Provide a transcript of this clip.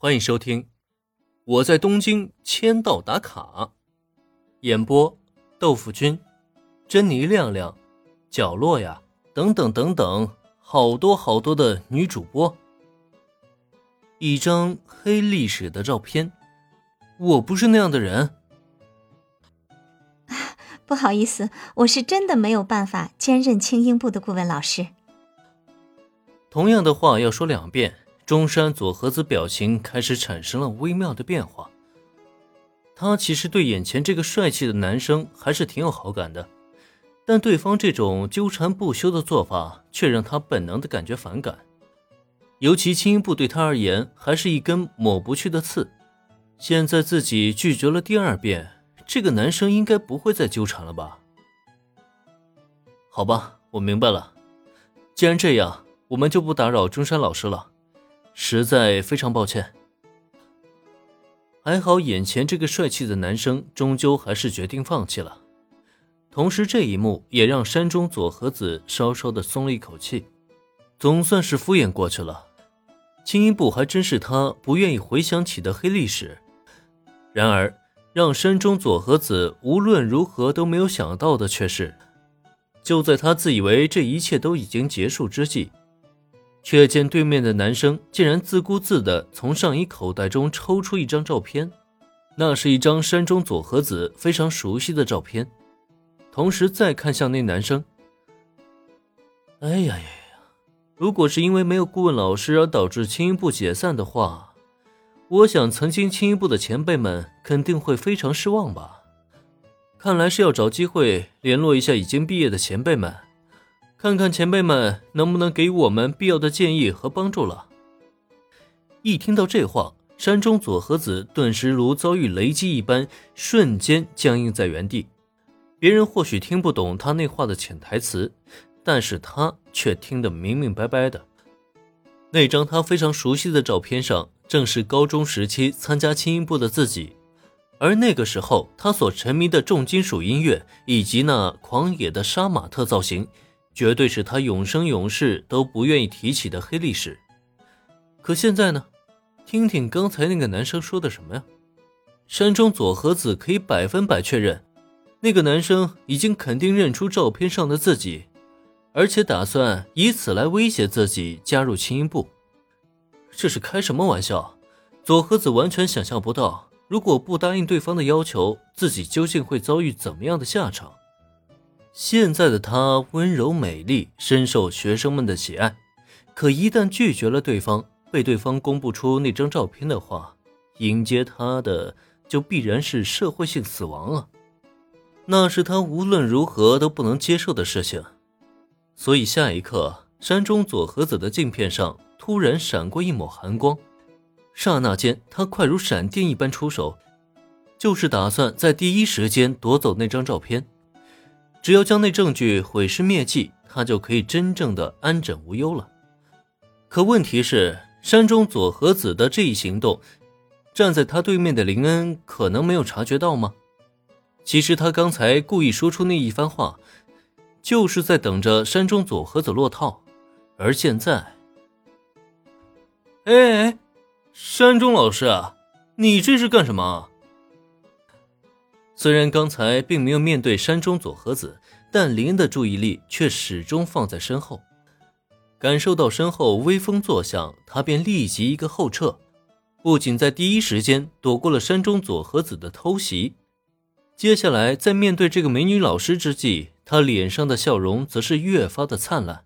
欢迎收听《我在东京签到打卡》，演播：豆腐君、珍妮亮亮、角落呀，等等等等，好多好多的女主播。一张黑历史的照片，我不是那样的人。不好意思，我是真的没有办法兼任轻音部的顾问老师。同样的话要说两遍。中山左和子表情开始产生了微妙的变化。他其实对眼前这个帅气的男生还是挺有好感的，但对方这种纠缠不休的做法却让他本能的感觉反感。尤其青音部对他而言还是一根抹不去的刺。现在自己拒绝了第二遍，这个男生应该不会再纠缠了吧？好吧，我明白了。既然这样，我们就不打扰中山老师了。实在非常抱歉。还好，眼前这个帅气的男生终究还是决定放弃了。同时，这一幕也让山中佐和子稍稍的松了一口气，总算是敷衍过去了。青音部还真是他不愿意回想起的黑历史。然而，让山中佐和子无论如何都没有想到的却是，就在他自以为这一切都已经结束之际。却见对面的男生竟然自顾自地从上衣口袋中抽出一张照片，那是一张山中佐和子非常熟悉的照片。同时再看向那男生，哎呀呀呀！如果是因为没有顾问老师而导致青音部解散的话，我想曾经青音部的前辈们肯定会非常失望吧。看来是要找机会联络一下已经毕业的前辈们。看看前辈们能不能给我们必要的建议和帮助了。一听到这话，山中佐和子顿时如遭遇雷击一般，瞬间僵硬在原地。别人或许听不懂他那话的潜台词，但是他却听得明明白白的。那张他非常熟悉的照片上，正是高中时期参加轻音部的自己，而那个时候他所沉迷的重金属音乐以及那狂野的杀马特造型。绝对是他永生永世都不愿意提起的黑历史。可现在呢？听听刚才那个男生说的什么呀？山中佐和子可以百分百确认，那个男生已经肯定认出照片上的自己，而且打算以此来威胁自己加入青音部。这是开什么玩笑？佐和子完全想象不到，如果不答应对方的要求，自己究竟会遭遇怎么样的下场。现在的她温柔美丽，深受学生们的喜爱。可一旦拒绝了对方，被对方公布出那张照片的话，迎接她的就必然是社会性死亡了！那是她无论如何都不能接受的事情。所以下一刻，山中佐和子的镜片上突然闪过一抹寒光，刹那间，他快如闪电一般出手，就是打算在第一时间夺走那张照片。只要将那证据毁尸灭迹，他就可以真正的安枕无忧了。可问题是，山中佐和子的这一行动，站在他对面的林恩可能没有察觉到吗？其实他刚才故意说出那一番话，就是在等着山中佐和子落套。而现在，哎哎，山中老师啊，你这是干什么？虽然刚才并没有面对山中佐和子，但林的注意力却始终放在身后。感受到身后微风作响，他便立即一个后撤，不仅在第一时间躲过了山中佐和子的偷袭，接下来在面对这个美女老师之际，他脸上的笑容则是越发的灿烂。